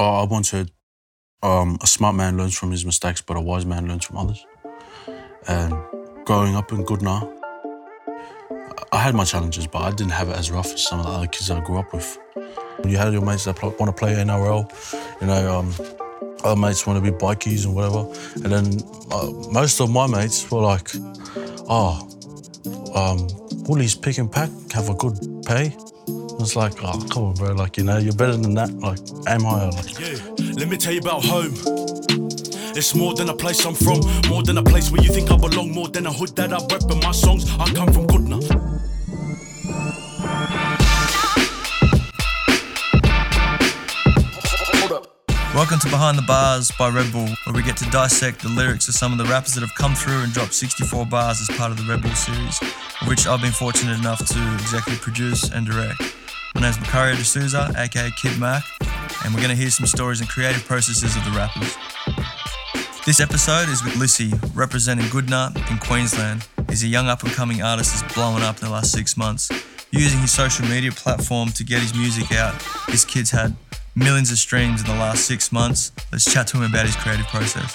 Oh, I once heard um, a smart man learns from his mistakes, but a wise man learns from others. And growing up in Goodna, I had my challenges, but I didn't have it as rough as some of the other kids I grew up with. You had your mates that want to play NRL, you know, um, other mates want to be bikies and whatever. And then uh, most of my mates were like, oh, um, Woolies pick and pack, have a good pay. It's like, oh, come on, bro. Like, you know, you're better than that. Like, aim higher. Like, Yeah, let me tell you about home. It's more than a place I'm from, more than a place where you think I belong, more than a hood that I rep in my songs. I come from Goodna. Welcome to Behind the Bars by Red Bull, where we get to dissect the lyrics of some of the rappers that have come through and dropped 64 bars as part of the Red Bull series, which I've been fortunate enough to executive produce and direct. My name's Macario D'Souza, aka Kid Mac, and we're going to hear some stories and creative processes of the rappers. This episode is with Lissy, representing Goodna in Queensland. He's a young up and coming artist that's blowing up in the last six months. Using his social media platform to get his music out, this kid's had millions of streams in the last six months. Let's chat to him about his creative process.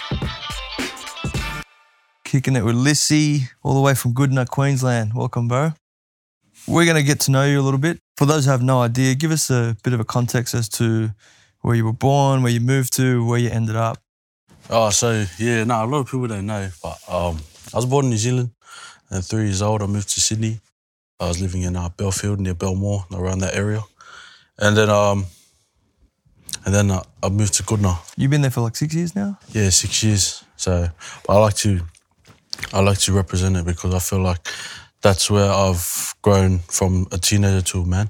Kicking it with Lissy, all the way from Goodna, Queensland. Welcome, bro. We're going to get to know you a little bit. For those who have no idea, give us a bit of a context as to where you were born, where you moved to, where you ended up. oh, so yeah, no, a lot of people don't know, but um, I was born in New Zealand. And three years old, I moved to Sydney. I was living in uh, Belfield near Belmore, around that area, and then um, and then uh, I moved to Goodna. You've been there for like six years now? Yeah, six years. So, I like to, I like to represent it because I feel like that's where I've grown from a teenager to a man.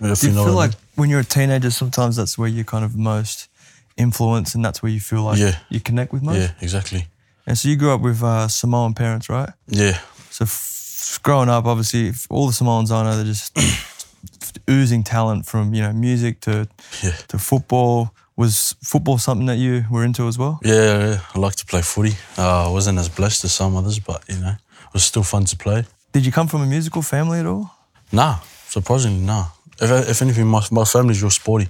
If Do you know feel what I like when you're a teenager, sometimes that's where you're kind of most influenced and that's where you feel like Yeah. you connect with mean? most? Yeah, exactly. And so you grew up with uh, Samoan parents, right? Yeah, So f- growing up, obviously, all the Samoans I know, they're just oozing talent from, you know, music to, yeah, to football. Was football something that you were into as well? yeah. yeah. I like to play footy. Uh, I wasn't as blessed as some others, but you know, it was still fun to play. Did you come from a musical family at all? Nah, surprisingly, nah. If, if anything, my, my family's real sporty.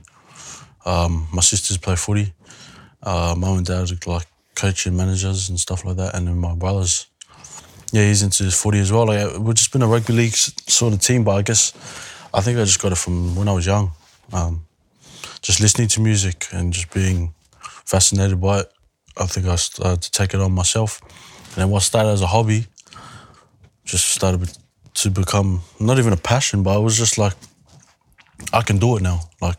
Um, my sisters play footy. Uh, mum and dad are like coaching managers and stuff like that. And then my brother's, yeah, he's into his footy as well. Like, we've just been a rugby league sort of team, but I guess I think I just got it from when I was young. Um, just listening to music and just being fascinated by it. I think I started to take it on myself. And then what started as a hobby just started to become not even a passion, but I was just like, I can do it now. Like,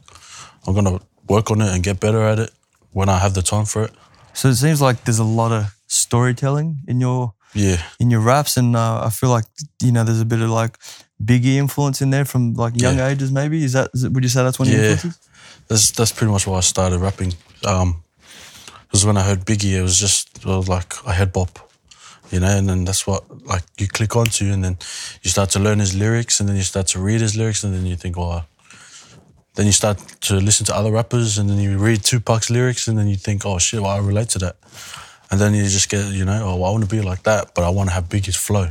I'm gonna work on it and get better at it when I have the time for it. So it seems like there's a lot of storytelling in your Yeah, in your raps, and uh, I feel like you know there's a bit of like Biggie influence in there from like young Yeah. ages. Maybe is that is it, would you say that's one of your Yeah. influences? that's that's pretty much why I started rapping. Um, because when I heard Biggie, it was just it was like a head bop, you know, and then that's what like you click onto, and then you start to learn his lyrics, and then you start to read his lyrics, and then you think, oh. Then you start to listen to other rappers, and then you read Tupac's lyrics, and then you think, oh shit, well, I relate to that. And then you just get, you know, oh, well, I want to be like that, but I want to have Biggie's flow.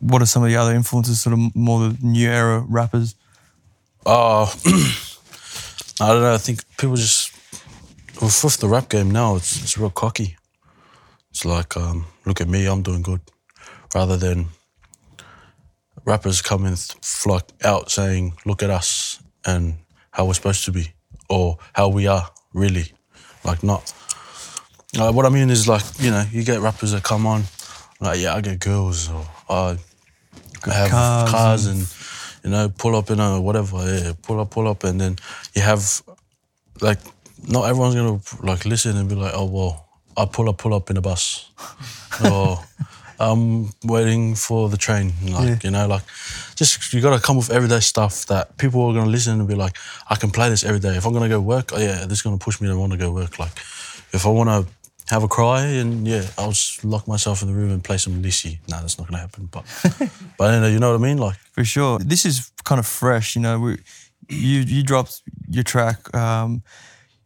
What are some of the other influences, sort of more the new era rappers? Uh, I don't know. I think people just with, with the rap game now, it's it's real cocky. It's like, um, look at me, I'm doing good, rather than rappers coming flock out saying, look at us and how we're supposed to be or how we are really, like not. What I mean is like you know you get rappers that come on, like yeah I get girls or I have cars cars, and, you know pull up in a whatever yeah pull up pull up and then you have like not everyone's gonna like listen and be like oh well I pull up pull up in a bus or I'm waiting for the train like Yeah. you know like just you gotta come with everyday stuff that people are gonna listen and be like I can play this every day if I'm gonna go work oh yeah this is gonna push me to want to go work like if I wanna have a cry and yeah I'll just lock myself in the room and play some Lissy no that's not gonna happen but but you know, you know what I mean like For sure. This is kind of fresh, you know. We, you you dropped your track. Um,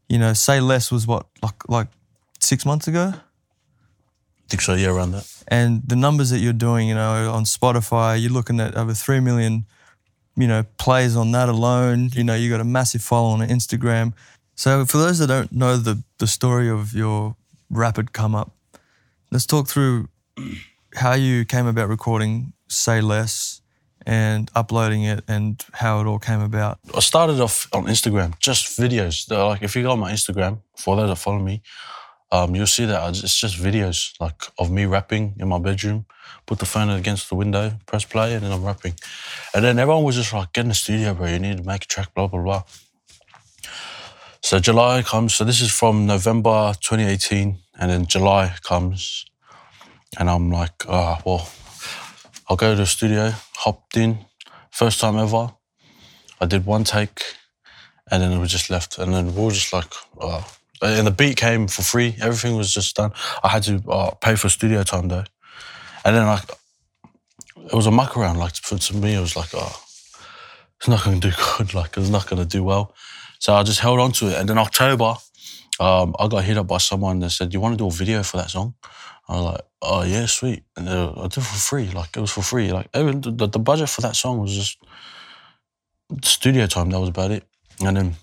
you know, say less was what like like six months ago, I think so yeah around that and the numbers that you're doing, you know, on Spotify, you're looking at over three million, you know, plays on that alone. You know, you got a massive following on Instagram. So, for those that don't know the the story of your rapid come up, let's talk through how you came about recording "Say Less" and uploading it, and how it all came about. I started off on Instagram, just videos. Like if you go on my Instagram, for those that follow me, um, you'll see that it's just videos like of me rapping in my bedroom. Put the phone against the window, press play, and then I'm rapping. And then everyone was just like, "Get in the studio, bro. You need to make a track." Blah blah blah. So July comes. So this is from November 2018, and then July comes, and I'm like, "Ah, well, I'll go to the studio." Hopped in, first time ever. I did one take, and then we just left. And then we were just like, uh, and the beat came for free. Everything was just done. I had to uh, pay for studio time though. And then like, it was a muck around. Like for, to me, it was like, oh, it's not going to do good. Like it's not going to do well. So I just held on to it. And then October, um, I got hit up by someone that said, "You want to do a video for that song?" I was like, "Oh yeah, sweet." And uh, I did it for free. Like it was for free. Like the, the budget for that song was just studio time. That was about it. And then,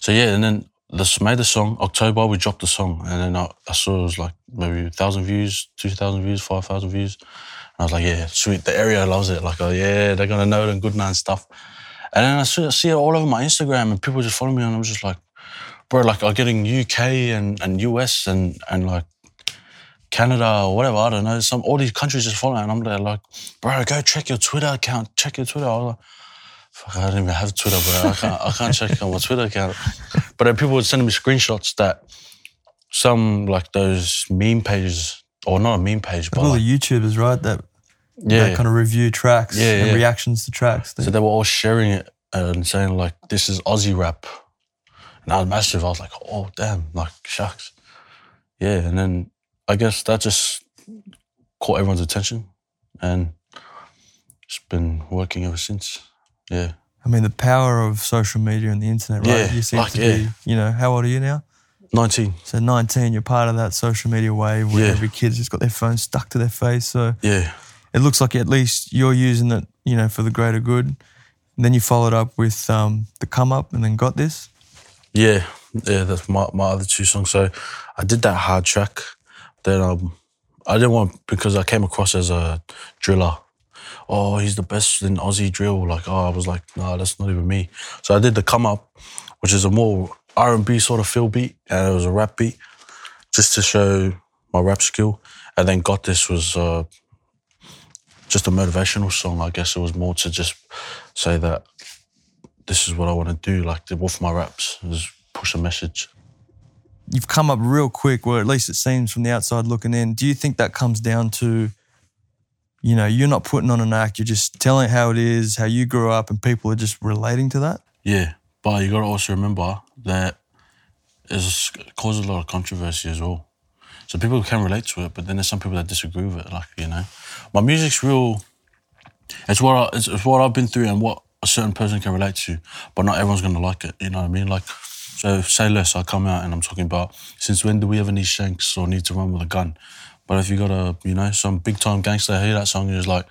so yeah, and then this made the song. October we dropped the song, and then I, I saw it was like maybe thousand views, two thousand views, five thousand views. And I was like, yeah, sweet. The area loves it. Like, oh yeah, they're gonna know and good man stuff. And then I see, I see it all over my Instagram, and people just follow me, and I'm just like, bro, like I'm getting UK and, and US and and like Canada or whatever. I don't know. Some all these countries just follow, and I'm there like, bro, go check your Twitter account. Check your Twitter. I fuck, I don't even have Twitter, bro. I can't, I can't check on my Twitter account. But then people would send me screenshots that some like those meme pages, or not a meme page, but all like, the YouTubers, right? That yeah, that kind of review tracks Yeah, and yeah. reactions to tracks. So they were all sharing it and saying like, "This is Aussie rap," and I was massive. I was like, "Oh damn!" Like shucks, yeah. And then I guess that just caught everyone's attention, and it's been working ever since. Yeah, I mean, the power of social media and the internet, right? Yeah, you seem like, to yeah. be, you know, how old are you now? nineteen. So 19, you're part of that social media wave where Yeah. every kid's just got their phone stuck to their face. So Yeah, it looks like at least you're using it, you know, for the greater good. And then you followed up with um, the come up and then got this. yeah, yeah. That's my my other two songs. So I did that hard track. Then um, I didn't want because I came across as a driller. Oh, he's the best in Aussie drill. Like, oh, I was like, no, that's not even me. So I did the come up, which is a more R and B sort of feel beat, and it was a rap beat, just to show my rap skill. And then got this was uh, just a motivational song. I guess it was more to just say that this is what I want to do. Like with my raps, is push a message. You've come up real quick, or at least it seems from the outside looking in. Do you think that comes down to, you know, you're not putting on an act, you're just telling it how it is, how you grew up, and people are just relating to that? Yeah, but you got to also remember that it's caused a lot of controversy as well. So people can relate to it, but then there's some people that disagree with it. Like you know, my music's real. It's what I, it's, it's what I've been through and what a certain person can relate to, but not everyone's gonna like it. You know what I mean? Like, so say less. I come out and I'm talking about since when do we ever need shanks or need to run with a gun? But if you got a you know some big time gangster hear that song, you're like,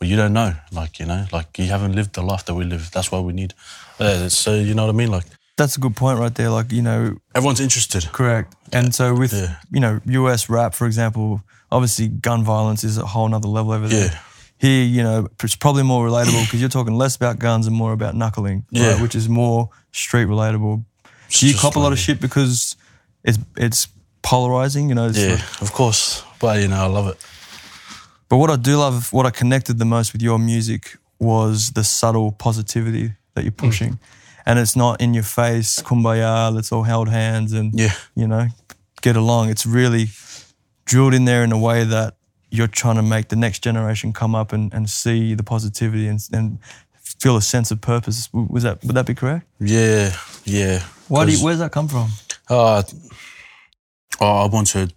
well, you don't know. Like you know, like you haven't lived the life that we live. That's why we need. Uh, so you know what I mean? Like That's a good point right there. Like, you know, everyone's interested. correct. And so with, Yeah. you know, US rap, for example, obviously gun violence is a whole nother level over there. Yeah. Here, you know, it's probably more relatable because you're talking less about guns and more about knuckling, right? Yeah. which is more street relatable. It's Do you cop a lot of shit because it's it's polarizing, you know? Yeah, like- of course. But you know, I love it. but what I do love, what I connected the most with your music was the subtle positivity that Mm. you're pushing. And it's not in your face, kumbaya, let's all hold hands and, Yeah. you know, get along. It's really drilled in there in a way that you're trying to make the next generation come up and, and see the positivity and, and feel a sense of purpose. Was that, would that be correct? Yeah, yeah. Why do you, 'Cause, where's that come from? Uh, oh, I once heard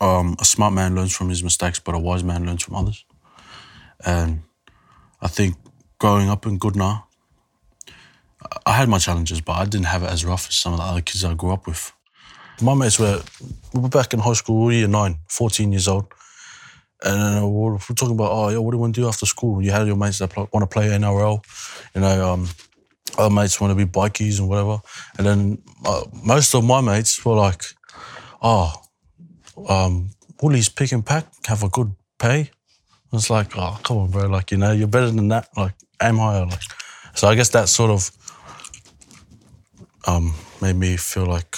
um, a smart man learns from his mistakes, but a wise man learns from others. And I think growing up in Goodna, I had my challenges, but I didn't have it as rough as some of the other kids I grew up with. My mates were, we were back in high school, year nine, 14 years old. And we we're, talking about, oh, what do you want to do after school? You had your mates that want to play NRL, you know, um, other mates want to be bikies and whatever. And then uh, most of my mates were like, oh, um, Woolies pick and pack have a good pay. It's like, oh, come on, bro. Like, you know, you're better than that. Like, aim higher. Like, so I guess that sort of um, made me feel like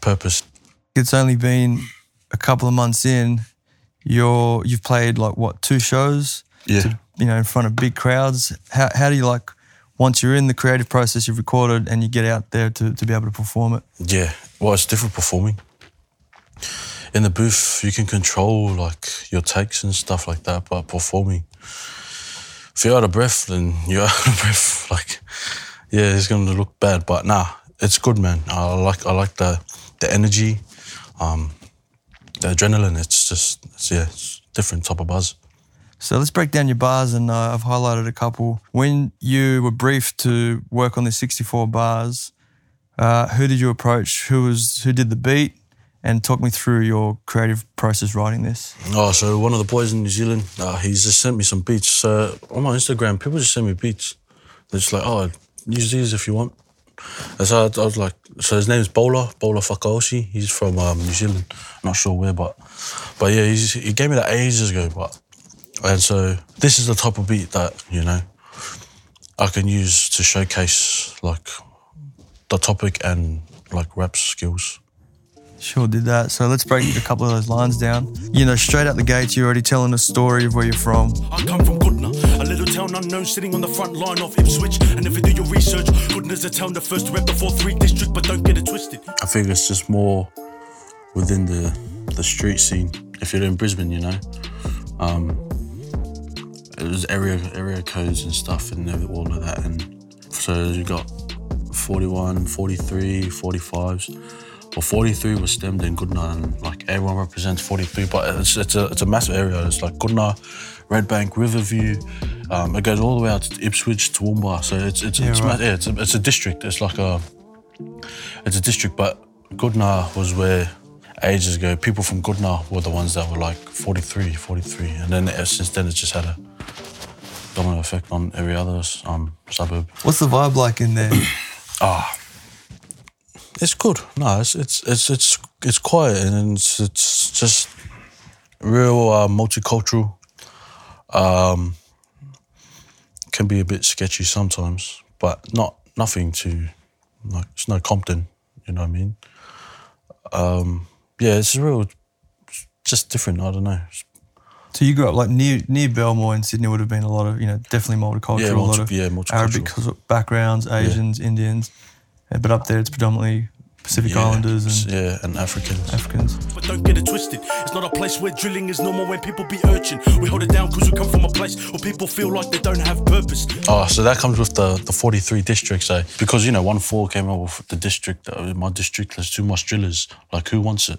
purpose. It's only been a couple of months in. You're you've played like what two shows? Yeah. To, you know, in front of big crowds. How how do you like once you're in the creative process, you've recorded and you get out there to, to be able to perform it? Yeah. Well, it's different performing. In the booth, you can control like your takes and stuff like that, but performing, if you're out of breath, then you're out of breath. Like, yeah, it's gonna look bad, but nah, it's good, man. I like I like the the energy, um, the adrenaline. It's just it's, yeah, it's different type of buzz. So let's break down your bars, and uh, I've highlighted a couple. When you were briefed to work on the 64 bars, uh, who did you approach? Who was who did the beat? And talk me through your creative process writing this. Oh, so one of the boys in New Zealand, uh, he's just sent me some beats. So on my Instagram, people just send me beats. They're just like, oh, use these if you want. And so I, I was like, so his name's Bola, Bola Fakaoshi. He's from um, New Zealand. I'm not sure where, but but yeah, he gave me that ages ago. But and so this is the type of beat that you know I can use to showcase like the topic and like rap skills. Sure did that. So let's break a couple of those lines down. You know, straight out the gate, you're already telling a story of where you're from. I come from Goodna, a little town unknown, sitting on the front line of Ipswich. And if you do your research, Goodna's a town the first to rep the 4-3 district, but don't get it twisted. I think it's just more within the the street scene. If you're in Brisbane, you know, um, there's area area codes and stuff and all of that. And so you got 41, 43, 45s. Well, 43 was stemmed in Goodna, and like everyone represents 43, but it's, it's a it's a massive area. It's like Goodna, Redbank, Riverview. Um, it goes all the way out to Ipswich, to Toowoomba. So it's it's Yeah, it's, right. yeah, it's, a, it's a district. It's like a it's a district, but Goodna was where ages ago people from Goodna were the ones that were like 43, 43, and then uh, since then it's just had a domino effect on every other um, suburb. What's the vibe like in there? It's good. No, it's it's it's it's, it's quiet and it's it's just real uh, multicultural. Um, can be a bit sketchy sometimes, but not nothing to like. It's no Compton, you know what I mean. Um, yeah, it's real, just different. I don't know. so you grew up like near near Belmore in Sydney would have been a lot of, you know, definitely multicultural, Yeah, a lot of yeah, multicultural. Arabic backgrounds, Asians, Indians. But up there it's predominantly Pacific Yeah, Islanders and yeah, and Africans. Africans. But don't get it twisted. It's not a place where drilling is normal when people be urging. We hold it down because we come from a place where people feel like they don't have purpose. Oh, so that comes with the, the 43 districts, eh? Because, you know, 1 4 came up with the district, uh, my district, there's too much drillers. Like, who wants it?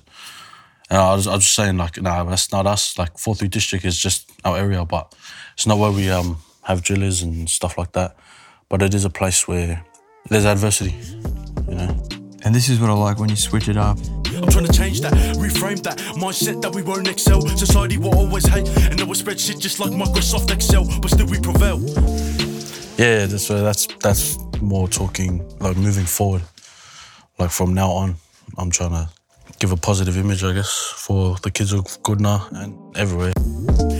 And I was, I was just saying, like, nah, that's not us. Like, 4 3 district is just our area, but it's not where we um, have drillers and stuff like that. But it is a place where there's adversity, you know? And this is what I like when you switch it up. I'm trying to change that, reframe that mindset that we won't excel. Society will always hate, and it will spread shit just like Microsoft Excel, but still we prevail. Yeah, that's, uh, that's, that's more talking, like, moving forward. Like, from now on, I'm trying to give a positive image, I guess, for the kids of Goodna and everywhere.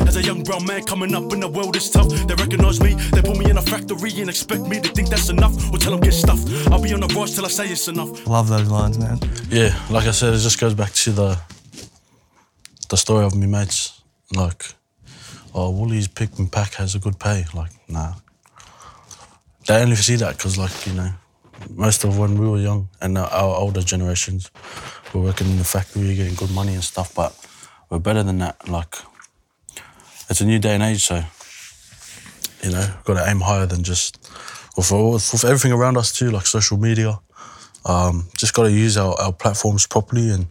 As a young brown man coming up in the world is tough, they recognize me, they put me in a factory and expect me to think that's enough, or tell them get stuffed. I'll be on the rise till I say it's enough. Love those lines, man. Yeah, like I said, it just goes back to the the story of me mates. Like, oh, Woolies pick and pack has a good pay. Like, nah. They only see that because, like, you know, most of when we were young and our- our older generations were working in the factory, getting good money and stuff. But we're better than that. Like, it's a new day and age, so you know, got to aim higher than just with, with, with everything around us too, like social media um, just got to use our, our platforms properly and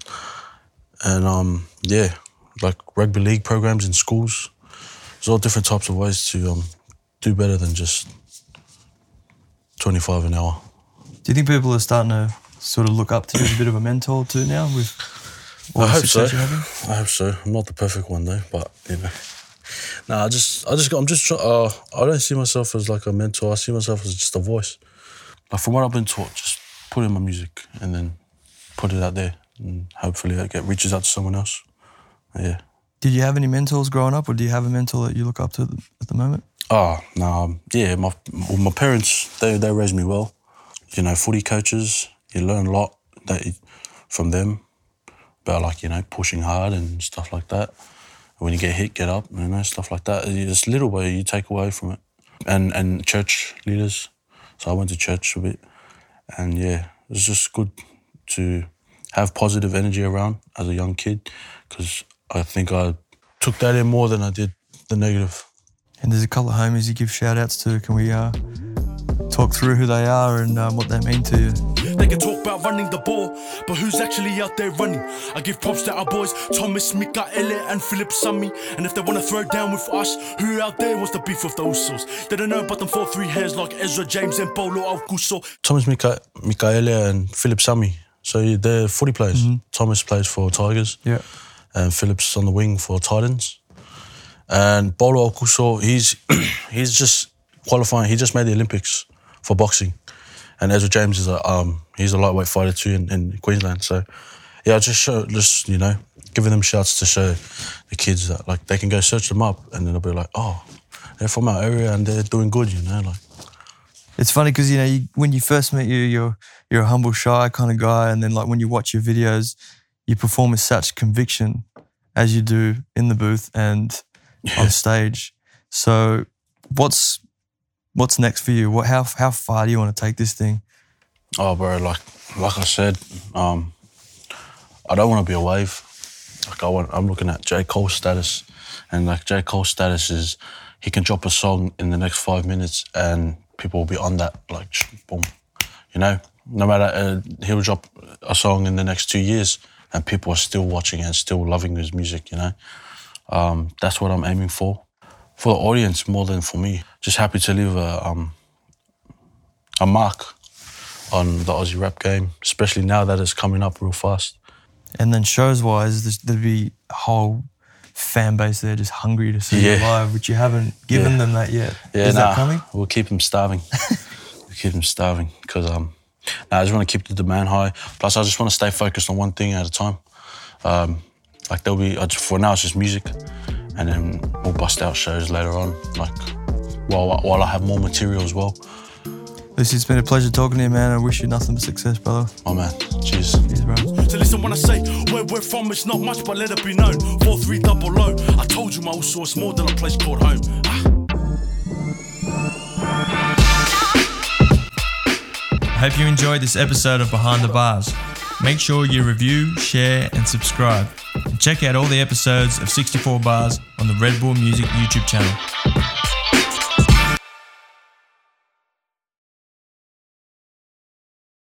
and um, yeah, like rugby league programs in schools. There's all different types of ways to um, do better than just 25 an hour. Do you think people are starting to sort of look up to you as a bit of a mentor too now with all I the hope so. success you're having? I hope so. I'm not the perfect one though, but you know. Nah, I just, I just, I'm just, trying. uh, I don't see myself as like a mentor. I see myself as just a voice. like from what I've been taught, just put in my music and then put it out there, and hopefully it get reaches out to someone else. Yeah. Did you have any mentors growing up, or do you have a mentor that you look up to at the moment? Oh no, um, yeah. My well, my parents they they raised me well. You know, footy coaches. You learn a lot that you, from them about like you know pushing hard and stuff like that. When you get hit, get up. You know, stuff like that. It's little way you take away from it. And and church leaders. So I went to church a bit, and yeah, it was just good to have positive energy around as a young kid because I think I took that in more than I did the negative. And there's a couple of homies you give shout outs to. Can we uh, talk through who they are and um, what they mean to you? They can talk about running the ball, but who's actually out there running? I give props to our boys, Thomas, Mikaele, and Phillip Sami. And if they wanna throw down with us, who out there wants the beef with those souls? They don't know about them four three hairs like Ezra James and Paulo Aokuso. Thomas Mika- Mikaele and Phillip Sami. So they're footy players. Mm-hmm. Thomas plays for Tigers. Yeah. and Phillips on the wing for Titans. And Paulo Aokuso, he's he's just qualifying. He just made the Olympics for boxing, and Ezra James is a um he's a lightweight fighter too in, in Queensland. So yeah, just show just you know giving them shouts to show the kids that like they can go search them up and then they'll be like oh they're from our area and they're doing good you know like It's funny because you know you, when you first meet you, you're you're a humble, shy kind of guy, and then like when you watch your videos, you perform with such conviction as you do in the booth and on stage. So, what's what's next for you? What how how far do you want to take this thing? Oh, bro, like like I said, um, I don't want to be a wave. Like I want, I'm looking at J Cole status, and like J Cole status is, he can drop a song in the next five minutes, and people will be on that, like boom, you know. No matter uh, he'll drop a song in the next two years, and people are still watching and still loving his music, you know. Um, that's what I'm aiming for, for the audience more than for me. Just happy to leave a um, a mark on the Aussie rap game, especially now that it's coming up real fast. And then shows wise, there'd be a whole fan base there just hungry to see you live, which you haven't given Yeah. them that yet. Yeah, Is nah, that coming? We'll keep them starving. we'll keep them starving because um, nah, I just want to keep the demand high. Plus, I just want to stay focused on one thing at a time. Um, like there'll be for now, it's just music, and then we'll bust out shows later on. Like while while I have more material as well. Lissy, it's been a pleasure talking to you, man. I wish you nothing but success, brother. Oh man, cheers. Cheers, bro. So listen when I say where we're from, it's not much, but let it be known. Four three double low. I told you my old source more than a place called home. Ah. I hope you enjoyed this episode of Behind the Bars. Make sure you review, share, and subscribe. And check out all the episodes of 64 Bars on the Red Bull Music YouTube channel.